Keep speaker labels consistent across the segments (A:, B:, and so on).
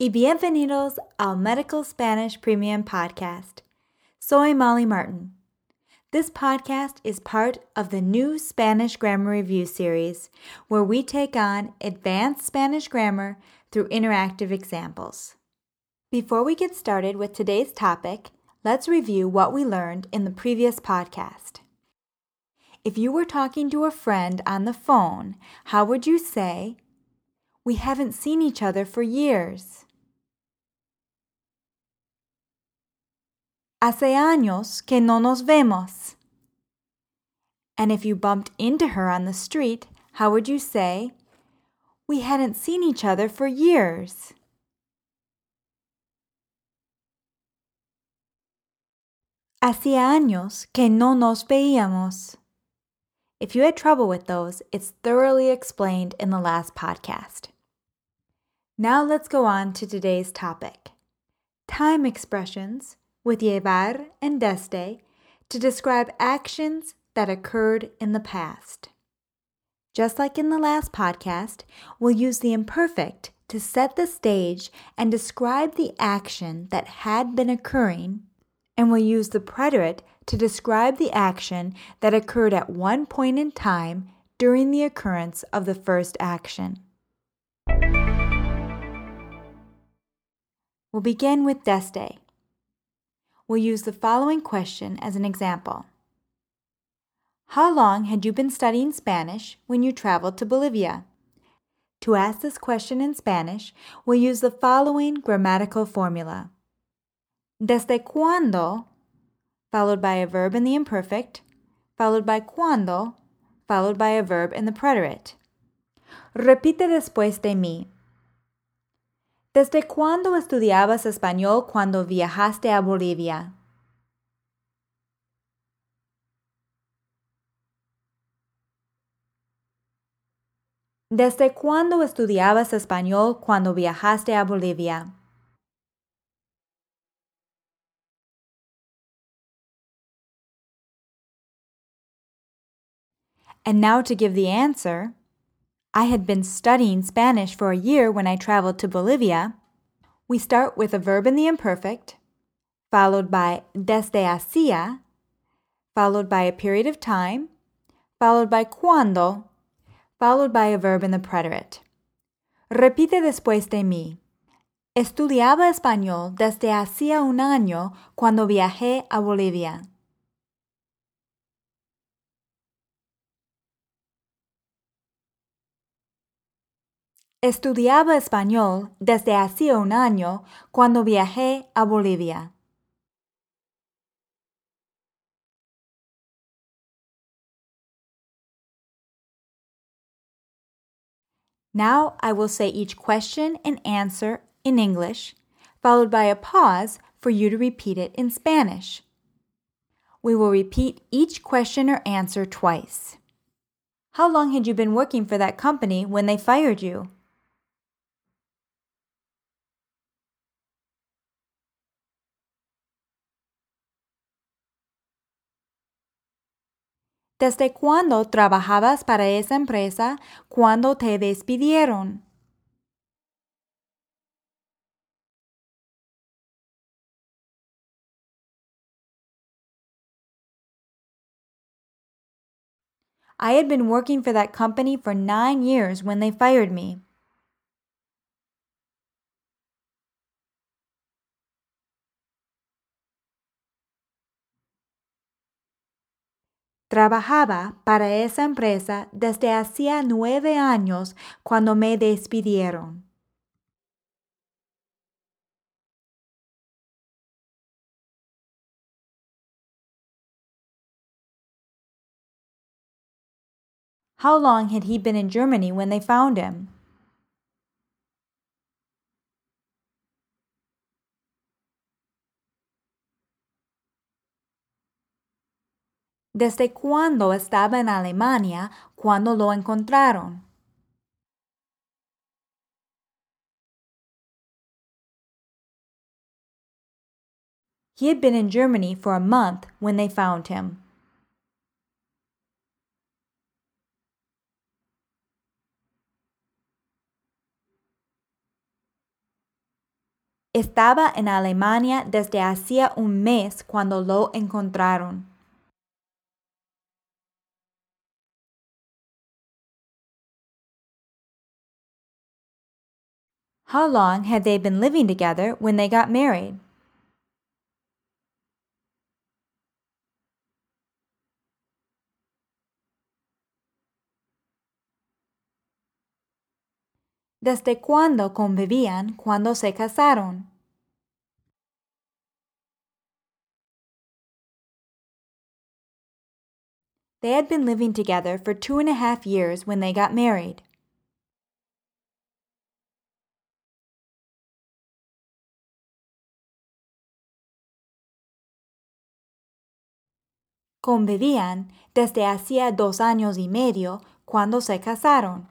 A: y bienvenidos al Medical Spanish Premium Podcast. Soy Molly Martin. This podcast is part of the new Spanish Grammar Review series, where we take on advanced Spanish grammar through interactive examples. Before we get started with today's topic, let's review what we learned in the previous podcast. If you were talking to a friend on the phone, how would you say, We haven't seen each other for years? Hace años que no nos vemos. And if you bumped into her on the street, how would you say, We hadn't seen each other for years? Hacía años que no nos veíamos. If you had trouble with those, it's thoroughly explained in the last podcast. Now let's go on to today's topic time expressions with llevar and desde to describe actions that occurred in the past. Just like in the last podcast, we'll use the imperfect to set the stage and describe the action that had been occurring, and we'll use the preterite to describe the action that occurred at one point in time during the occurrence of the first action. We'll begin with desde. We'll use the following question as an example. How long had you been studying Spanish when you traveled to Bolivia? To ask this question in Spanish, we'll use the following grammatical formula. Desde cuándo followed by a verb in the imperfect, followed by cuando, followed by a verb in the preterite. Repite después de mí. ¿Desde cuándo estudiabas español cuando viajaste a Bolivia? ¿Desde cuándo estudiabas español cuando viajaste a Bolivia? And now to give the answer. I had been studying Spanish for a year when I traveled to Bolivia. We start with a verb in the imperfect, followed by desde hacía, followed by a period of time, followed by cuando, followed by a verb in the preterite. Repite después de mí. Estudiaba español desde hacía un año cuando viajé a Bolivia. Estudiaba español desde hacía un año cuando viajé a Bolivia. Now I will say each question and answer in English, followed by a pause for you to repeat it in Spanish. We will repeat each question or answer twice. How long had you been working for that company when they fired you? ¿Desde cuándo trabajabas para esa empresa cuando te despidieron? I had been working for that company for nine years when they fired me. Trabajaba para esa empresa desde hacía nueve años cuando me despidieron. How long had he been in Germany when they found him? ¿Desde cuándo estaba en Alemania cuando lo encontraron? He had been in Germany for a month when they found him. Estaba en Alemania desde hacía un mes cuando lo encontraron. How long had they been living together when they got married? ¿Desde cuándo convivían cuando se casaron? They had been living together for two and a half years when they got married. Convivían desde hacía dos años y medio cuando se casaron.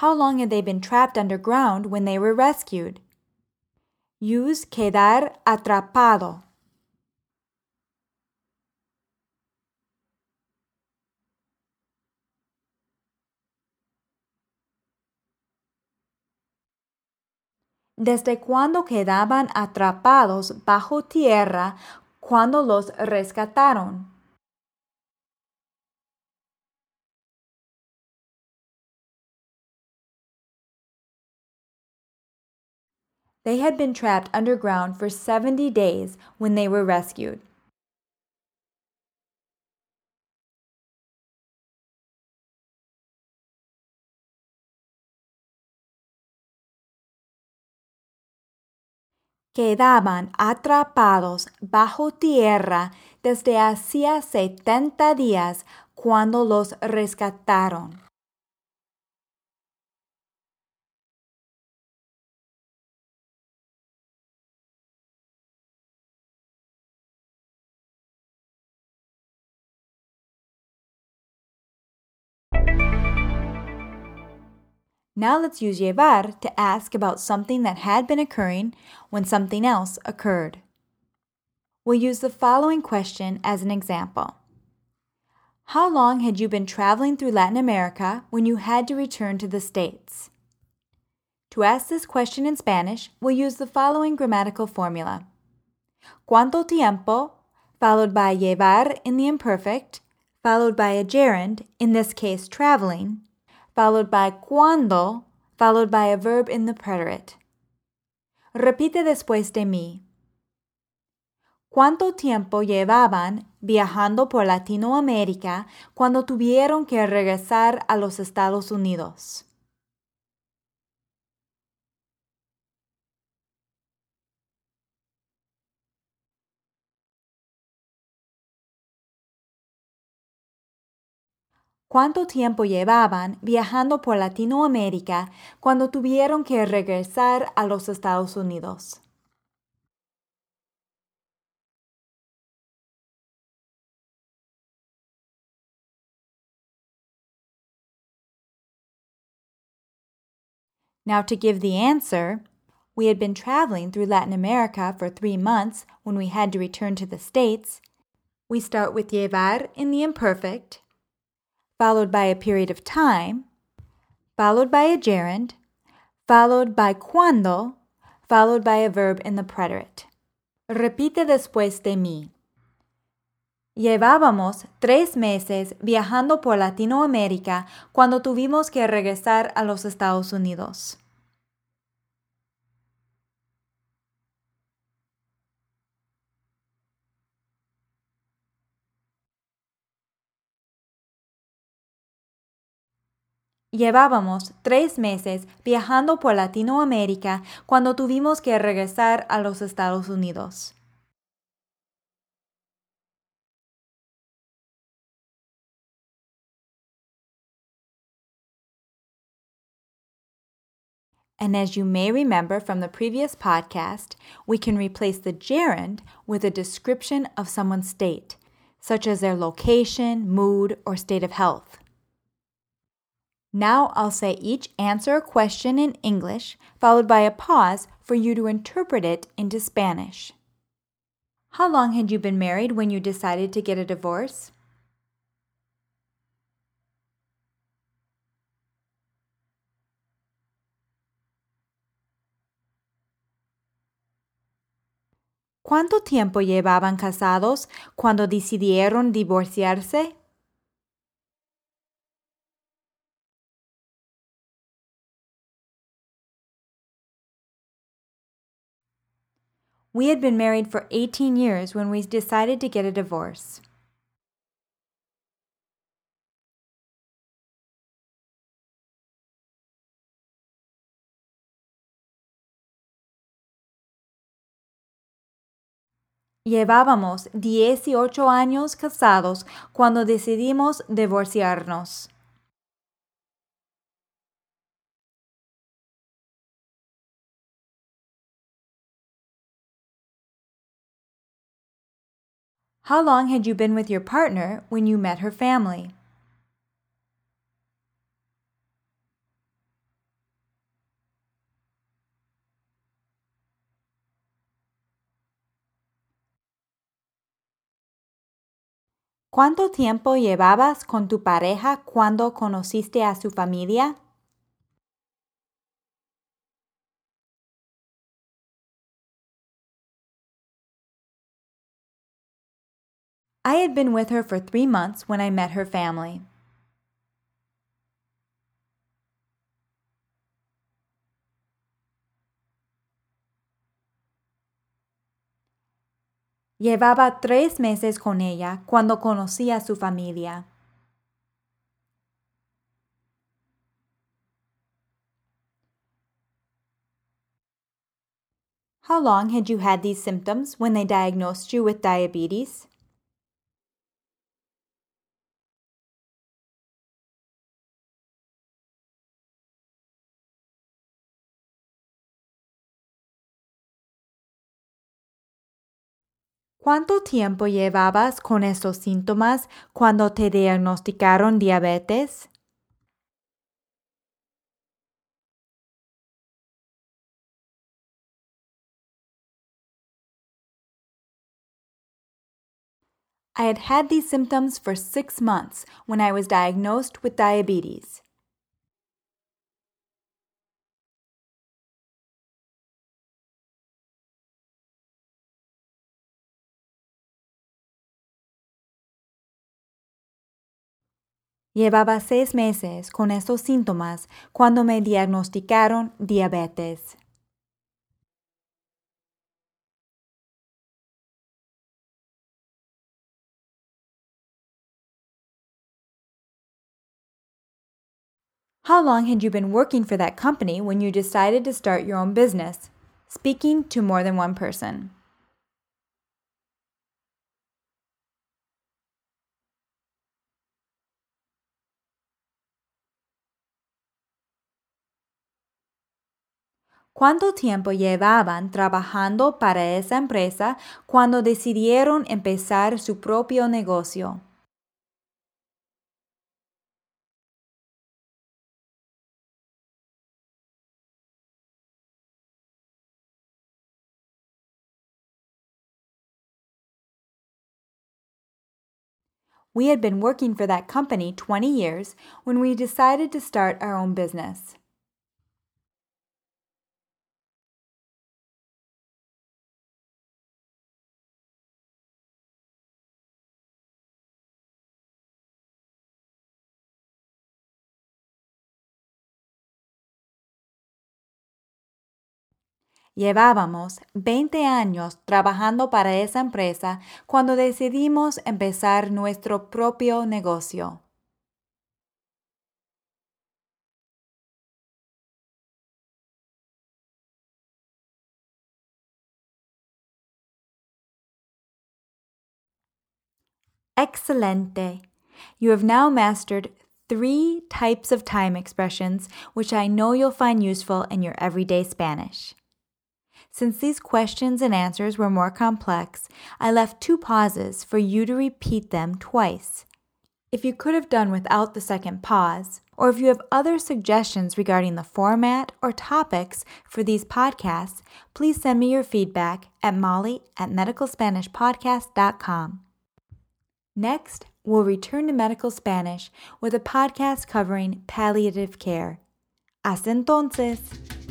A: How long had they been trapped underground when they were rescued? Use quedar atrapado. ¿Desde cuándo quedaban atrapados bajo tierra cuando los rescataron? They had been trapped underground for 70 days when they were rescued. Quedaban atrapados bajo tierra desde hacía 70 días cuando los rescataron. Now let's use llevar to ask about something that had been occurring when something else occurred. We'll use the following question as an example. How long had you been traveling through Latin America when you had to return to the States? To ask this question in Spanish, we'll use the following grammatical formula. ¿Cuánto tiempo? followed by llevar in the imperfect, followed by a gerund, in this case traveling, followed by cuando, followed by a verb in the preterite. Repite después de mí. ¿Cuánto tiempo llevaban viajando por Latinoamérica cuando tuvieron que regresar a los Estados Unidos? Cuánto tiempo llevaban viajando por Latinoamérica cuando tuvieron que regresar a los Estados Unidos. Now, to give the answer, we had been traveling through Latin America for three months when we had to return to the States. We start with llevar in the imperfect followed by a period of time, followed by a gerund, followed by cuando, followed by a verb in the preterite. Repite después de mí. Llevábamos tres meses viajando por Latinoamérica cuando tuvimos que regresar a los Estados Unidos. Llevábamos tres meses viajando por Latinoamérica cuando tuvimos que regresar a los Estados Unidos. And as you may remember from the previous podcast, we can replace the gerund with a description of someone's state, such as their location, mood, or state of health. Now I'll say each answer or question in English, followed by a pause for you to interpret it into Spanish. How long had you been married when you decided to get a divorce? ¿Cuánto tiempo llevaban casados cuando decidieron divorciarse? We had been married for 18 years when we decided to get a divorce. Llevábamos 18 años casados cuando decidimos divorciarnos. How long had you been with your partner when you met her family? ¿Cuánto tiempo llevabas con tu pareja cuando conociste a su familia? I had been with her for three months when I met her family. Llevaba tres meses con ella cuando conocí a su familia. How long had you had these symptoms when they diagnosed you with diabetes? ¿Cuánto tiempo llevabas con estos síntomas cuando te diagnosticaron diabetes? I had had these symptoms for six months when I was diagnosed with diabetes. Llevaba seis meses con estos síntomas cuando me diagnosticaron diabetes. How long had you been working for that company when you decided to start your own business? Speaking to more than one person. ¿Cuánto tiempo llevaban trabajando para esa empresa cuando decidieron empezar su propio negocio? We had been working for that company 20 years when we decided to start our own business. Llevábamos 20 años trabajando para esa empresa cuando decidimos empezar nuestro propio negocio. Excelente. You have now mastered three types of time expressions, which I know you'll find useful in your everyday Spanish. Since these questions and answers were more complex, I left two pauses for you to repeat them twice. If you could have done without the second pause, or if you have other suggestions regarding the format or topics for these podcasts, please send me your feedback at molly at medicalspanishpodcast.com. Next, we'll return to medical Spanish with a podcast covering palliative care. Hasta entonces!